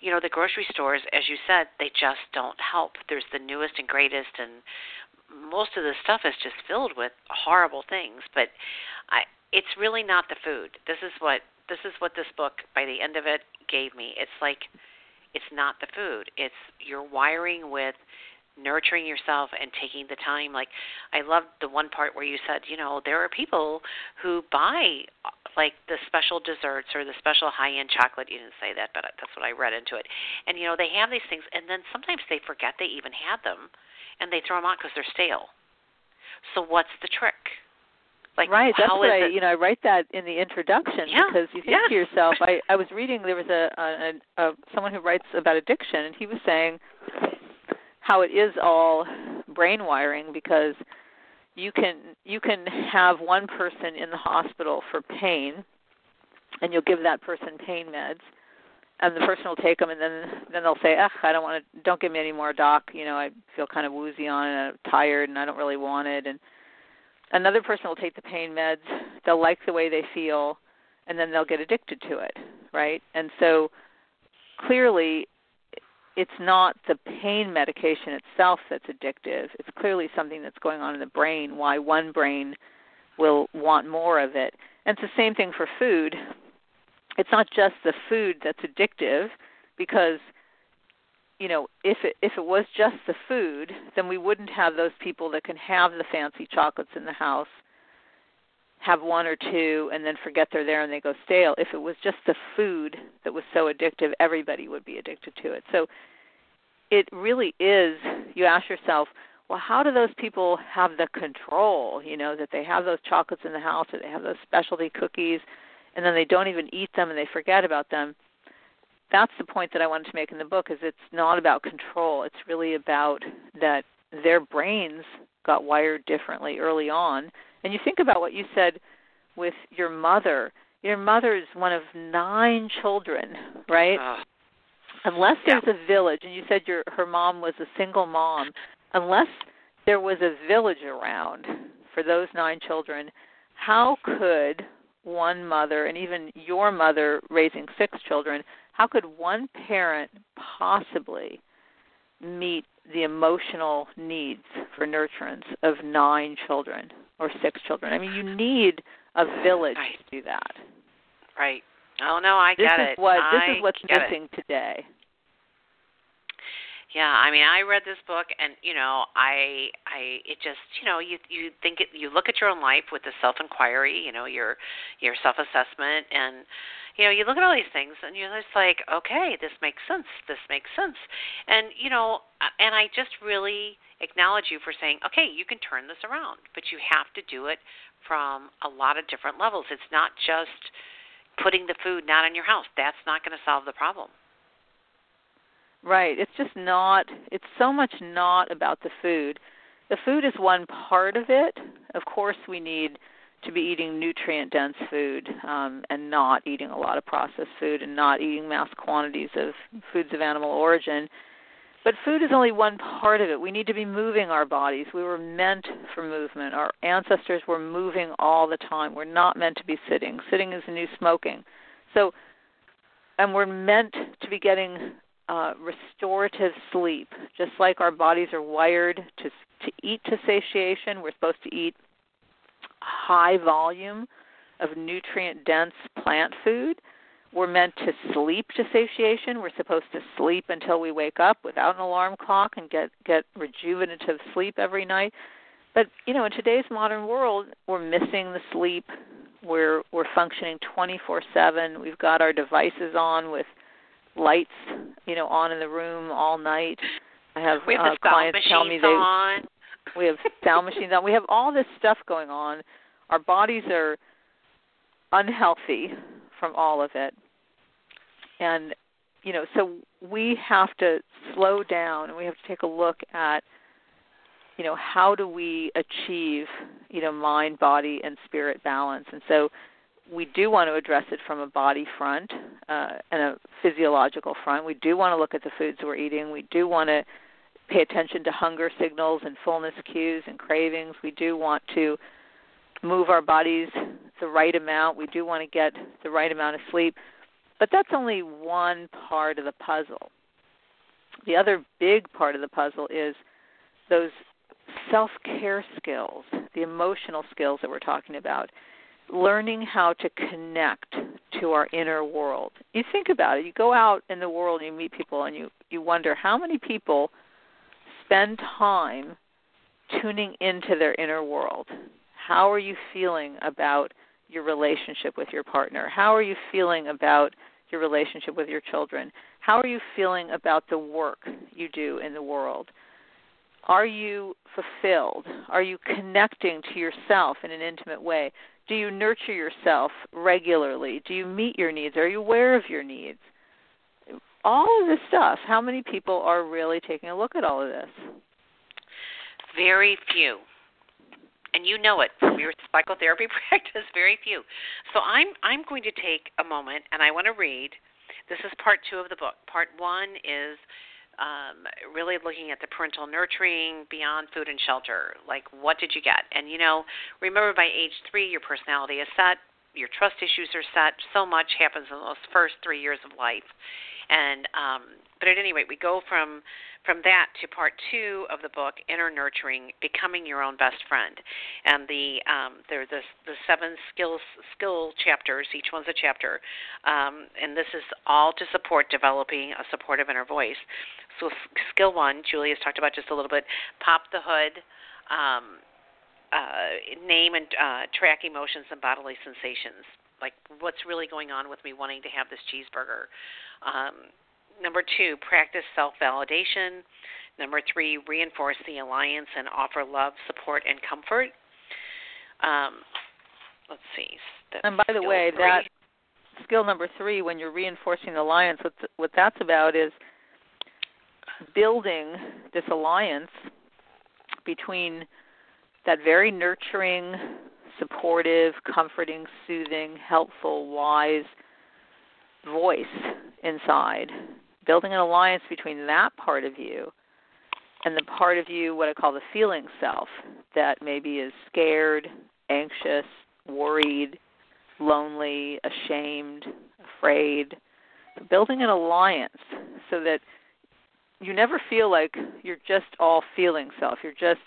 you know the grocery stores as you said they just don't help. There's the newest and greatest and most of the stuff is just filled with horrible things but i it's really not the food. This is what this is what this book by the end of it gave me. It's like it's not the food. It's your wiring with nurturing yourself and taking the time like i loved the one part where you said you know there are people who buy like the special desserts or the special high end chocolate you didn't say that but that's what i read into it and you know they have these things and then sometimes they forget they even had them and they throw them out because they're stale so what's the trick like right that's how what i it? you know i write that in the introduction yeah. because you think yes. to yourself i i was reading there was a, a, a someone who writes about addiction and he was saying how it is all brain wiring because you can you can have one person in the hospital for pain and you'll give that person pain meds and the person will take them and then then they'll say ugh i don't want to don't give me any more doc. You know i feel kind of woozy on it i'm tired and i don't really want it. And another person will take the pain meds they'll like the way they feel and then they'll get addicted to it right? And so clearly it's not the pain medication itself that's addictive. It's clearly something that's going on in the brain, why one brain will want more of it. And it's the same thing for food. It's not just the food that's addictive because you know, if it if it was just the food, then we wouldn't have those people that can have the fancy chocolates in the house, have one or two and then forget they're there and they go stale. If it was just the food that was so addictive, everybody would be addicted to it. So it really is you ask yourself well how do those people have the control you know that they have those chocolates in the house or they have those specialty cookies and then they don't even eat them and they forget about them that's the point that i wanted to make in the book is it's not about control it's really about that their brains got wired differently early on and you think about what you said with your mother. Your mother is one of nine children right? Uh, unless Yeah. there's a village and you said your her mom was a single mom unless there was a village around for those nine children how could one mother and even your mother raising six children how could one parent possibly meet the emotional needs for nurturance of nine children or six children. I mean you need a village Right. to do that. Right. Oh no i this get is it. what I this is what's get it. missing today Yeah, I mean, I read this book, and you know, I, I, it just, you know, you, you think it, you look at your own life with the self inquiry, you know, your, your self assessment, and, you know, you look at all these things, and you're just like, okay, this makes sense, this makes sense, and you know, and I just really acknowledge you for saying, okay, you can turn this around, but you have to do it from a lot of different levels. It's not just putting the food not in your house. That's not going to solve the problem. Right. It's just not, it's so much not about the food. The food is one part of it. Of course, we need to be eating nutrient dense food um, and not eating a lot of processed food and not eating mass quantities of foods of animal origin. But food is only one part of it. We need to be moving our bodies. We were meant for movement. Our ancestors were moving all the time. We're not meant to be sitting. Sitting is the new smoking. So, and we're meant to be getting uh, restorative sleep, just like our bodies are wired to to eat to satiation. We're supposed to eat high volume of nutrient dense plant food. We're meant to sleep to satiation. We're supposed to sleep until we wake up without an alarm clock and get get rejuvenative sleep every night. But you know, in today's modern world, we're missing the sleep. We're we're functioning 24/7. We've got our devices on with lights, you know, on in the room all night. I have, we have uh, clients tell me they on. we have sound machines on. We have all this stuff going on. Our bodies are unhealthy from all of it. And you know, so we have to slow down and we have to take a look at you know, how do we achieve, you know, mind, body and spirit balance. And so we do want to address it from a body front uh, and a physiological front. We do want to look at the foods we're eating. We do want to pay attention to hunger signals and fullness cues and cravings. We do want to move our bodies the right amount. We do want to get the right amount of sleep. But that's only one part of the puzzle. The other big part of the puzzle is those self care skills, the emotional skills that we're talking about, learning how to connect to our inner world. You think about it, you go out in the world you meet people and you, you wonder how many people spend time tuning into their inner world. How are you feeling about your relationship with your partner? How are you feeling about your relationship with your children? How are you feeling about the work you do in the world? Are you fulfilled? Are you connecting to yourself in an intimate way? Do you nurture yourself regularly? Do you meet your needs? Are you aware of your needs? All of this stuff, how many people are really taking a look at all of this? Very few and you know it from your psychotherapy practice very few so i'm i'm going to take a moment and i want to read this is part two of the book part one is um, really looking at the parental nurturing beyond food and shelter like what did you get and you know remember by age three your personality is set your trust issues are set so much happens in those first three years of life and um, but at any rate we go from from that to part two of the book, Inner Nurturing, Becoming Your Own Best Friend. And the um, there the, the seven skills skill chapters, each one's a chapter. Um, and this is all to support developing a supportive inner voice. So skill one, Julie has talked about just a little bit, pop the hood. Um, uh, name and uh, track emotions and bodily sensations, like what's really going on with me wanting to have this cheeseburger. Um, Number two, practice self validation. Number three, reinforce the alliance and offer love, support, and comfort. Um, let's see. And by the way, three. that skill number three, when you're reinforcing the alliance, what, what that's about is building this alliance between that very nurturing, supportive, comforting, soothing, helpful, wise voice inside building an alliance between that part of you and the part of you, what I call the feeling self, that maybe is scared, anxious, worried, lonely, ashamed, afraid. Building an alliance so that you never feel like you're just all feeling self. You're just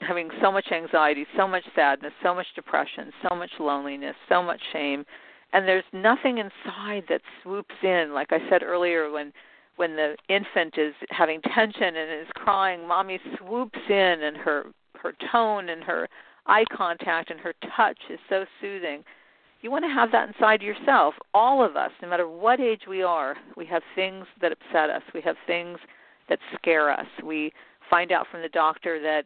having so much anxiety, so much sadness, so much depression, so much loneliness, so much shame and there's nothing inside that swoops in like i said earlier when when the infant is having tension and is crying mommy swoops in and her her tone and her eye contact and her touch is so soothing you want to have that inside yourself all of us no matter what age we are. We have things that upset us. We have things that scare us. We find out from the doctor that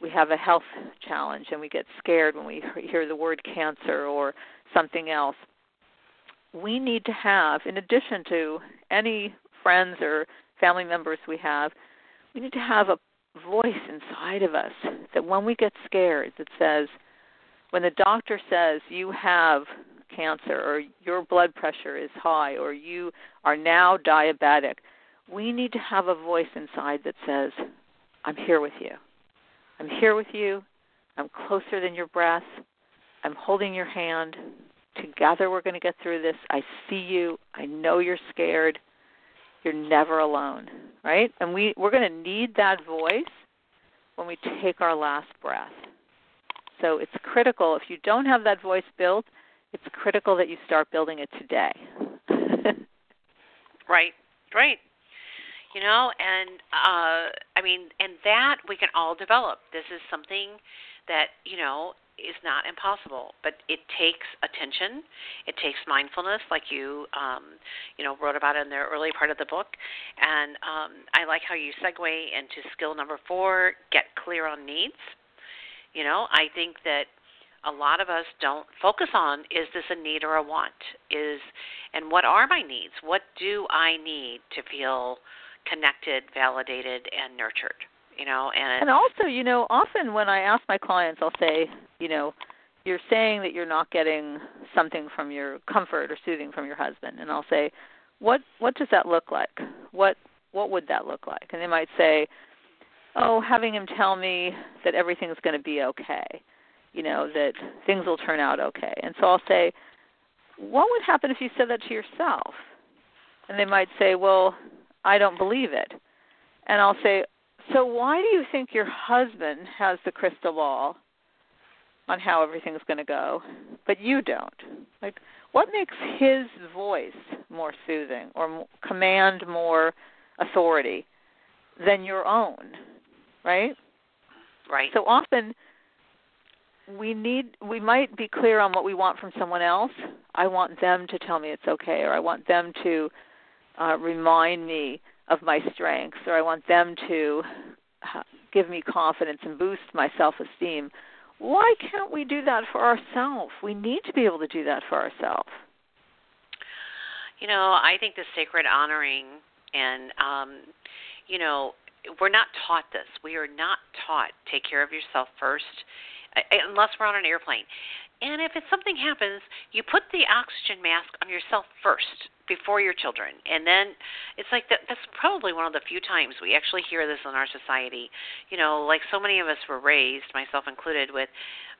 we have a health challenge and we get scared when we hear the word cancer or something else. We need to have, in addition to any friends or family members we have, we need to have a voice inside of us that when we get scared, that says, when the doctor says you have cancer or your blood pressure is high or you are now diabetic, we need to have a voice inside that says, I'm here with you. I'm here with you. I'm closer than your breath. I'm holding your hand. Together we're going to get through this. I see you. I know you're scared. You're never alone, right? And we we're going to need that voice when we take our last breath. So it's critical if you don't have that voice built, it's critical that you start building it today. right. Right. You know, and uh I mean, and that we can all develop. This is something that, you know, is not impossible, but it takes attention. It takes mindfulness, like you, um, you know, wrote about in the early part of the book. And um, I like how you segue into skill number four: get clear on needs. You know, I think that a lot of us don't focus on is this a need or a want? Is and what are my needs? What do I need to feel connected, validated, and nurtured? you know and and also you know often when i ask my clients i'll say you know you're saying that you're not getting something from your comfort or soothing from your husband and i'll say what what does that look like what what would that look like and they might say oh having him tell me that everything's going to be okay you know that things will turn out okay and so i'll say what would happen if you said that to yourself and they might say well i don't believe it and i'll say so why do you think your husband has the crystal ball on how everything's going to go, but you don't? Like what makes his voice more soothing or command more authority than your own? Right? Right. So often we need we might be clear on what we want from someone else. I want them to tell me it's okay or I want them to uh, remind me of my strengths or I want them to give me confidence and boost my self-esteem. Why can't we do that for ourselves? We need to be able to do that for ourselves. You know, I think the sacred honoring and um you know, we're not taught this. We are not taught take care of yourself first unless we're on an airplane. And if it's something happens, you put the oxygen mask on yourself first before your children. And then it's like that that's probably one of the few times we actually hear this in our society. You know, like so many of us were raised, myself included, with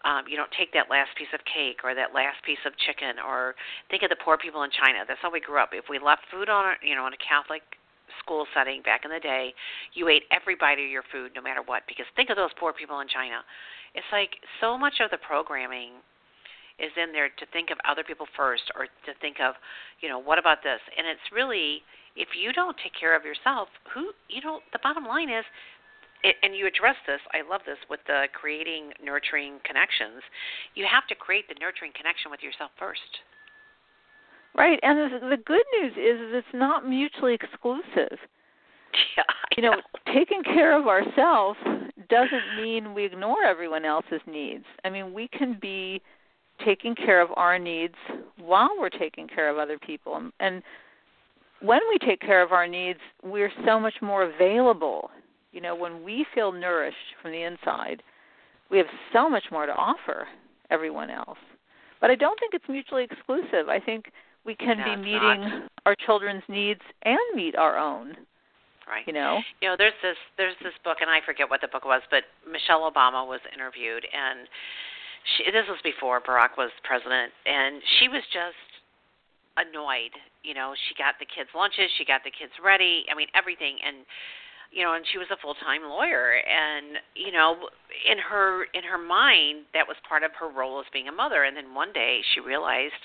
um, you don't take that last piece of cake or that last piece of chicken or think of the poor people in China. That's how we grew up. If we left food on, our, you know, in a Catholic school setting back in the day, you ate every bite of your food no matter what because think of those poor people in China. It's like so much of the programming is in there to think of other people first or to think of, you know, what about this? And it's really if you don't take care of yourself, who, you know, the bottom line is and you address this, I love this with the creating nurturing connections. You have to create the nurturing connection with yourself first. Right, and the, good news is, is it's not mutually exclusive. Yeah, I you know, know, taking care of ourselves doesn't mean we ignore everyone else's needs. I mean, we can be taking care of our needs while we're taking care of other people. And when we take care of our needs, we're so much more available. You know, when we feel nourished from the inside, we have so much more to offer everyone else. But I don't think it's mutually exclusive. I think we can no, be meeting not. our children's needs and meet our own. Right. You know. You know, there's this there's this book and I forget what the book was, but Michelle Obama was interviewed and she, this was before Barack was president, and she was just annoyed. You know, she got the kids lunches, she got the kids ready. I mean, everything, and you know, and she was a full time lawyer, and you know, in her in her mind, that was part of her role as being a mother. And then one day, she realized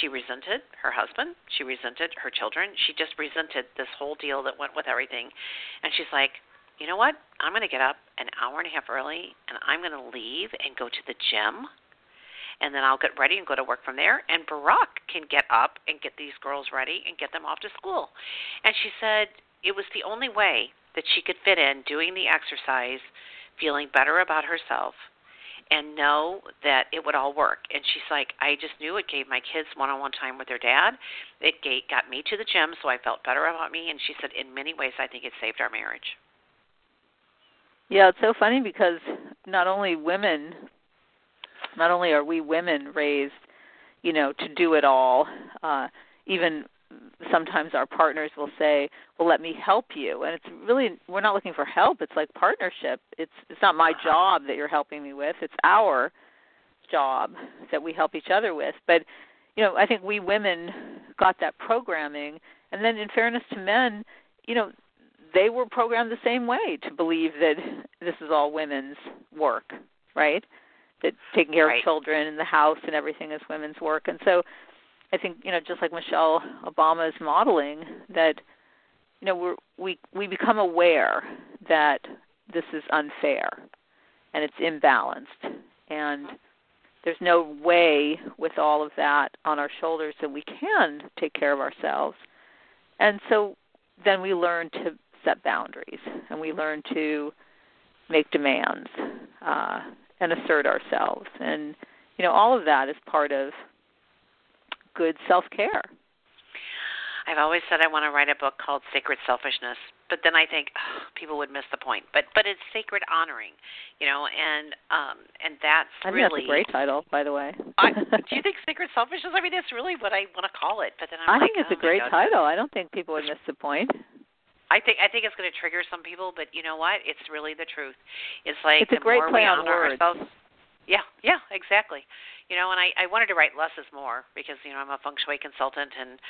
she resented her husband, she resented her children, she just resented this whole deal that went with everything, and she's like, you know what? I'm going to get up an hour and a half early and I'm going to leave and go to the gym. And then I'll get ready and go to work from there. And Barack can get up and get these girls ready and get them off to school. And she said it was the only way that she could fit in doing the exercise, feeling better about herself, and know that it would all work. And she's like, I just knew it gave my kids one on one time with their dad. It got me to the gym, so I felt better about me. And she said, in many ways, I think it saved our marriage. Yeah, it's so funny because not only women, not only are we women raised, you know, to do it all, uh, even sometimes our partners will say, "Well, let me help you," and it's really we're not looking for help. It's like partnership. It's it's not my job that you're helping me with. It's our job that we help each other with. But you know, I think we women got that programming, and then in fairness to men, you know, they were programmed the same way to believe that this is all women's work, right? That taking care right. of children and the house and everything is women's work, and so I think you know, just like Michelle Obama is modeling, that you know we're, we we become aware that this is unfair and it's imbalanced, and there's no way with all of that on our shoulders that we can take care of ourselves, and so then we learn to set boundaries and we learn to make demands uh, and assert ourselves, and you know all of that is part of good self care. I've always said I want to write a book called Sacred Selfishness, but then I think oh, people would miss the point. But but it's sacred honoring, you know, and um and that's I think really that's a great title, by the way. I, do you think sacred selfishness? I mean, that's really what I want to call it. But then I'm I like, think it's oh a great title. I don't think people would miss the point. I think I think it's going to trigger some people, but you know what? It's really the truth. It's like It's a great play on honor words. ourselves. Yeah, yeah, exactly. You know, and I I wanted to write less is more because you know I'm a feng shui consultant, and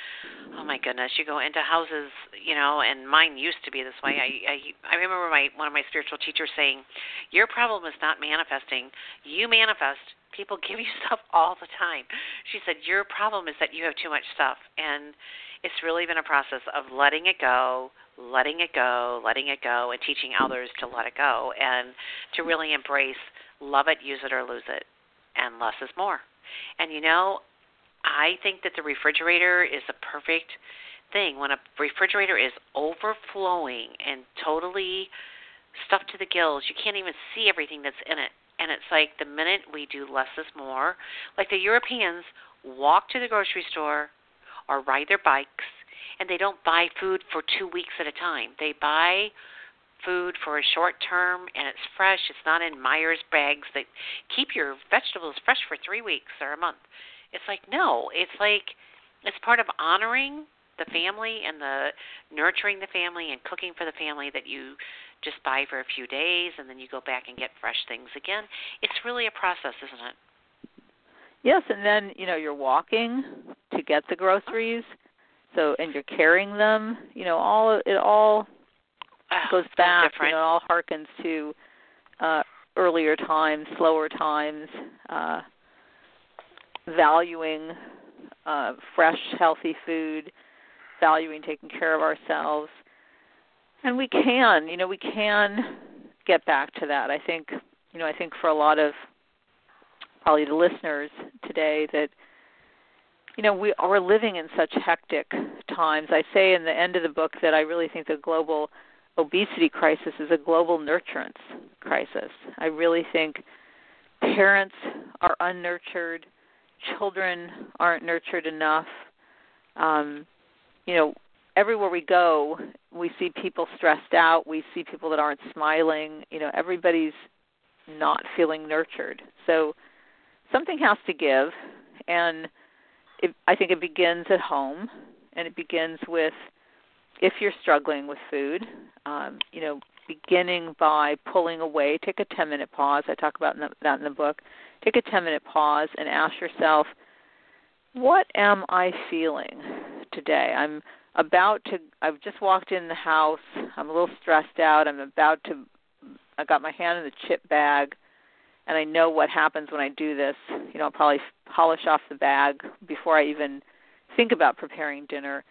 oh my goodness, you go into houses, you know, and mine used to be this way. I I I remember my one of my spiritual teachers saying, "Your problem is not manifesting. You manifest. People give you stuff all the time." She said, "Your problem is that you have too much stuff," and it's really been a process of letting it go, letting it go, letting it go, and teaching others to let it go and to really embrace love it, use it, or lose it. And less is more. And you know, I think that the refrigerator is a perfect thing. When a refrigerator is overflowing and totally stuffed to the gills, you can't even see everything that's in it. And it's like the minute we do less is more, like the Europeans walk to the grocery store or ride their bikes and they don't buy food for two weeks at a time. They buy food for a short term and it's fresh. It's not in Myers bags that keep your vegetables fresh for three weeks or a month. It's like no, it's like it's part of honoring the family and the nurturing the family and cooking for the family that you just buy for a few days and then you go back and get fresh things again. It's really a process, isn't it? Yes, and then you know you're walking to get the groceries, so and you're carrying them. You know, all it all Goes so back. You know, it all harkens to uh, earlier times, slower times, uh, valuing uh, fresh, healthy food, valuing taking care of ourselves, and we can. You know, we can get back to that. I think. You know, I think for a lot of probably the listeners today that you know we are living in such hectic times. I say in the end of the book that I really think the global obesity crisis is a global nurturance crisis. I really think parents are unnurtured, children aren't nurtured enough. Um, you know, everywhere we go, we see people stressed out. We see people that aren't smiling. You know, everybody's not feeling nurtured. So something has to give, and it, I think it begins at home, and it begins with if you're struggling with food, um, you know, beginning by pulling away, take a 10 minute pause. I talk about in the, that in the book. Take a 10 minute pause and ask yourself, what am I feeling today? I'm about to, I've just walked in the house. I'm a little stressed out. I'm about to, I got my hand in the chip bag and I know what happens when I do this. You know, I'll probably polish off the bag before I even think about preparing dinner.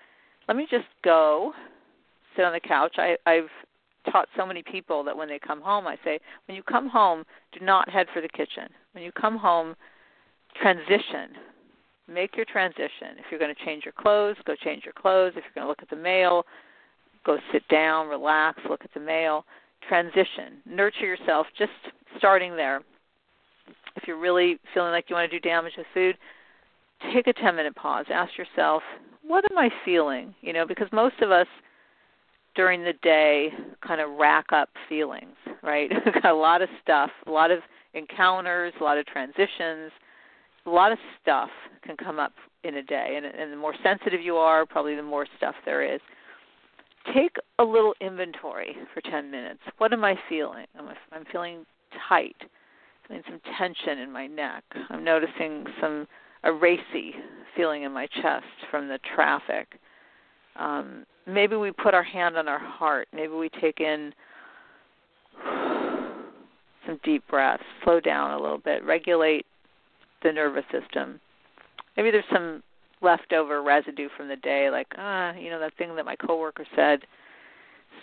Let me just go sit on the couch. I, I've taught so many people that when they come home, I say, when you come home, do not head for the kitchen. When you come home, transition. Make your transition. If you're going to change your clothes, go change your clothes. If you're going to look at the mail, go sit down, relax, look at the mail. Transition. Nurture yourself, just starting there. If you're really feeling like you want to do damage with food, take a 10 minute pause. Ask yourself, what am I feeling? You know, because most of us during the day kind of rack up feelings, right? Got a lot of stuff, a lot of encounters, a lot of transitions, a lot of stuff can come up in a day, and, and the more sensitive you are, probably the more stuff there is. Take a little inventory for 10 minutes. What am I feeling? I'm, I'm feeling tight, feeling some tension in my neck. I'm noticing some a racy feeling in my chest from the traffic. Um, maybe we put our hand on our heart. Maybe we take in some deep breaths, slow down a little bit, regulate the nervous system. Maybe there's some leftover residue from the day, like ah, you know that thing that my coworker said,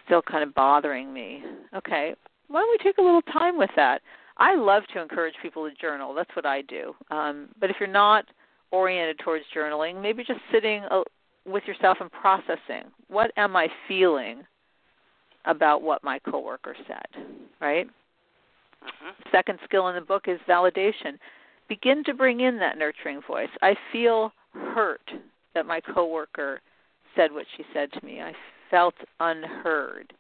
still kind of bothering me. Okay, why don't we take a little time with that? I love to encourage people to journal. That's what I do. Um, but if you're not oriented towards journaling, maybe just sitting uh, with yourself and processing. What am I feeling about what my coworker said? Right. Mm-hmm. Second skill in the book is validation. Begin to bring in that nurturing voice. I feel hurt that my coworker said what she said to me. I felt unheard.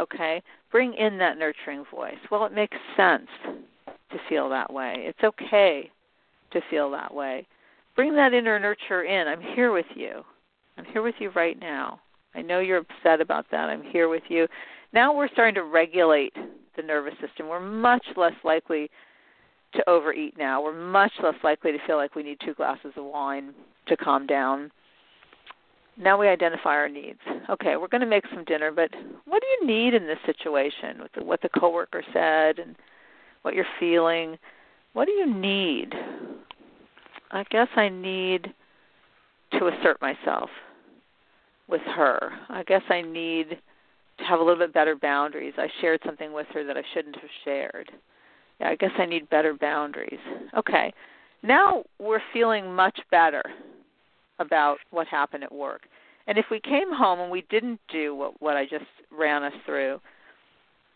Okay? Bring in that nurturing voice. Well, it makes sense to feel that way. It's okay to feel that way. Bring that inner nurture in. I'm here with you. I'm here with you right now. I know you're upset about that. I'm here with you. Now we're starting to regulate the nervous system. We're much less likely to overeat now. We're much less likely to feel like we need two glasses of wine to calm down. Now we identify our needs. Okay, we're going to make some dinner, but what do you need in this situation with the, what the coworker said and what you're feeling? What do you need? I guess I need to assert myself with her. I guess I need to have a little bit better boundaries. I shared something with her that I shouldn't have shared. Yeah, I guess I need better boundaries. Okay. Now we're feeling much better about what happened at work. And if we came home and we didn't do what what I just ran us through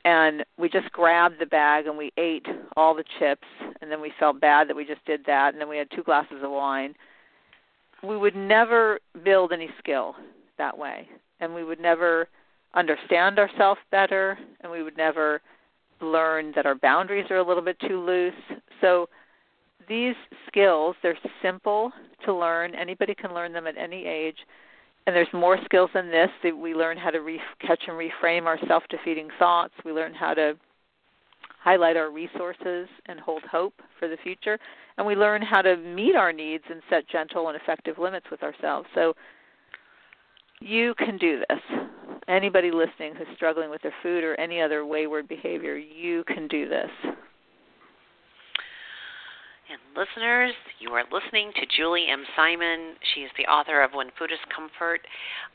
and we just grabbed the bag and we ate all the chips and then we felt bad that we just did that and then we had two glasses of wine, we would never build any skill that way. And we would never understand ourselves better and we would never learn that our boundaries are a little bit too loose. So these skills, they're simple to learn. Anybody can learn them at any age. And there's more skills than this. We learn how to re- catch and reframe our self-defeating thoughts. We learn how to highlight our resources and hold hope for the future. And we learn how to meet our needs and set gentle and effective limits with ourselves. So you can do this. Anybody listening who's struggling with their food or any other wayward behavior, you can do this. And listeners, you are listening to Julie M. Simon. She is the author of When Food is Comfort.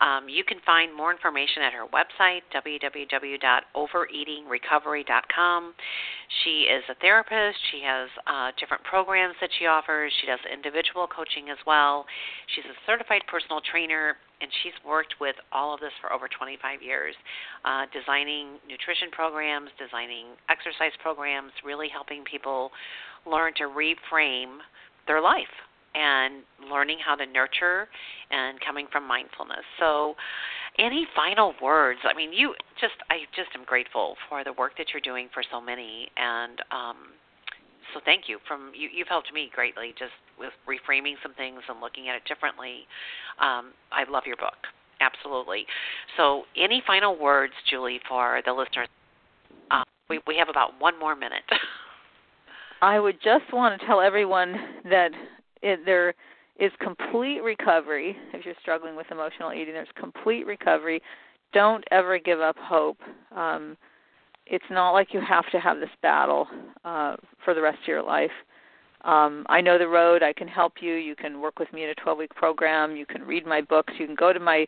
Um, you can find more information at her website, www.overeatingrecovery.com. She is a therapist. She has uh, different programs that she offers. She does individual coaching as well. She's a certified personal trainer, and she's worked with all of this for over 25 years, uh, designing nutrition programs, designing exercise programs, really helping people learn to reframe their life and learning how to nurture and coming from mindfulness. So, any final words? I mean, you just I just am grateful for the work that you're doing for so many and um so thank you from you you've helped me greatly just with reframing some things and looking at it differently. Um I love your book. Absolutely. So, any final words, Julie, for the listeners? Uh, we we have about one more minute. I would just want to tell everyone that it, there is complete recovery if you're struggling with emotional eating. There's complete recovery. Don't ever give up hope. Um, it's not like you have to have this battle uh, for the rest of your life. Um, I know the road. I can help you. You can work with me in a 12 week program. You can read my books. You can go to my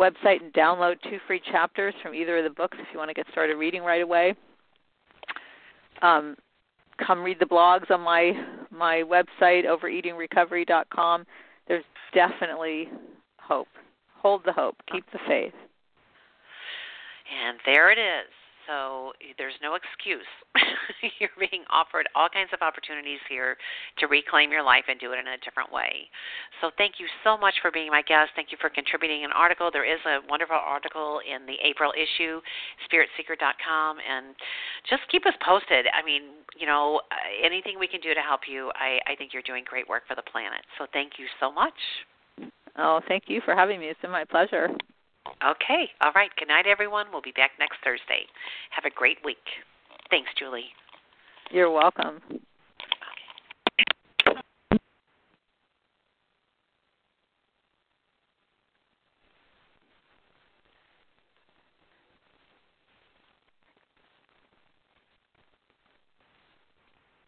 website and download two free chapters from either of the books if you want to get started reading right away. Um, come read the blogs on my my website overeatingrecovery.com. There's definitely hope. Hold the hope. Keep the faith. And there it is. So there's no excuse. You're being offered all kinds of opportunities here to reclaim your life and do it in a different way. So thank you so much for being my guest. Thank you for contributing an article. There is a wonderful article in the April issue, spiritseeker.com, and just keep us posted. I mean, you know, uh, anything we can do to help you, I, I think you're doing great work for the planet. So thank you so much. Oh, thank you for having me. It's been my pleasure. Okay. All right. Good night, everyone. We'll be back next Thursday. Have a great week. Thanks, Julie. You're welcome.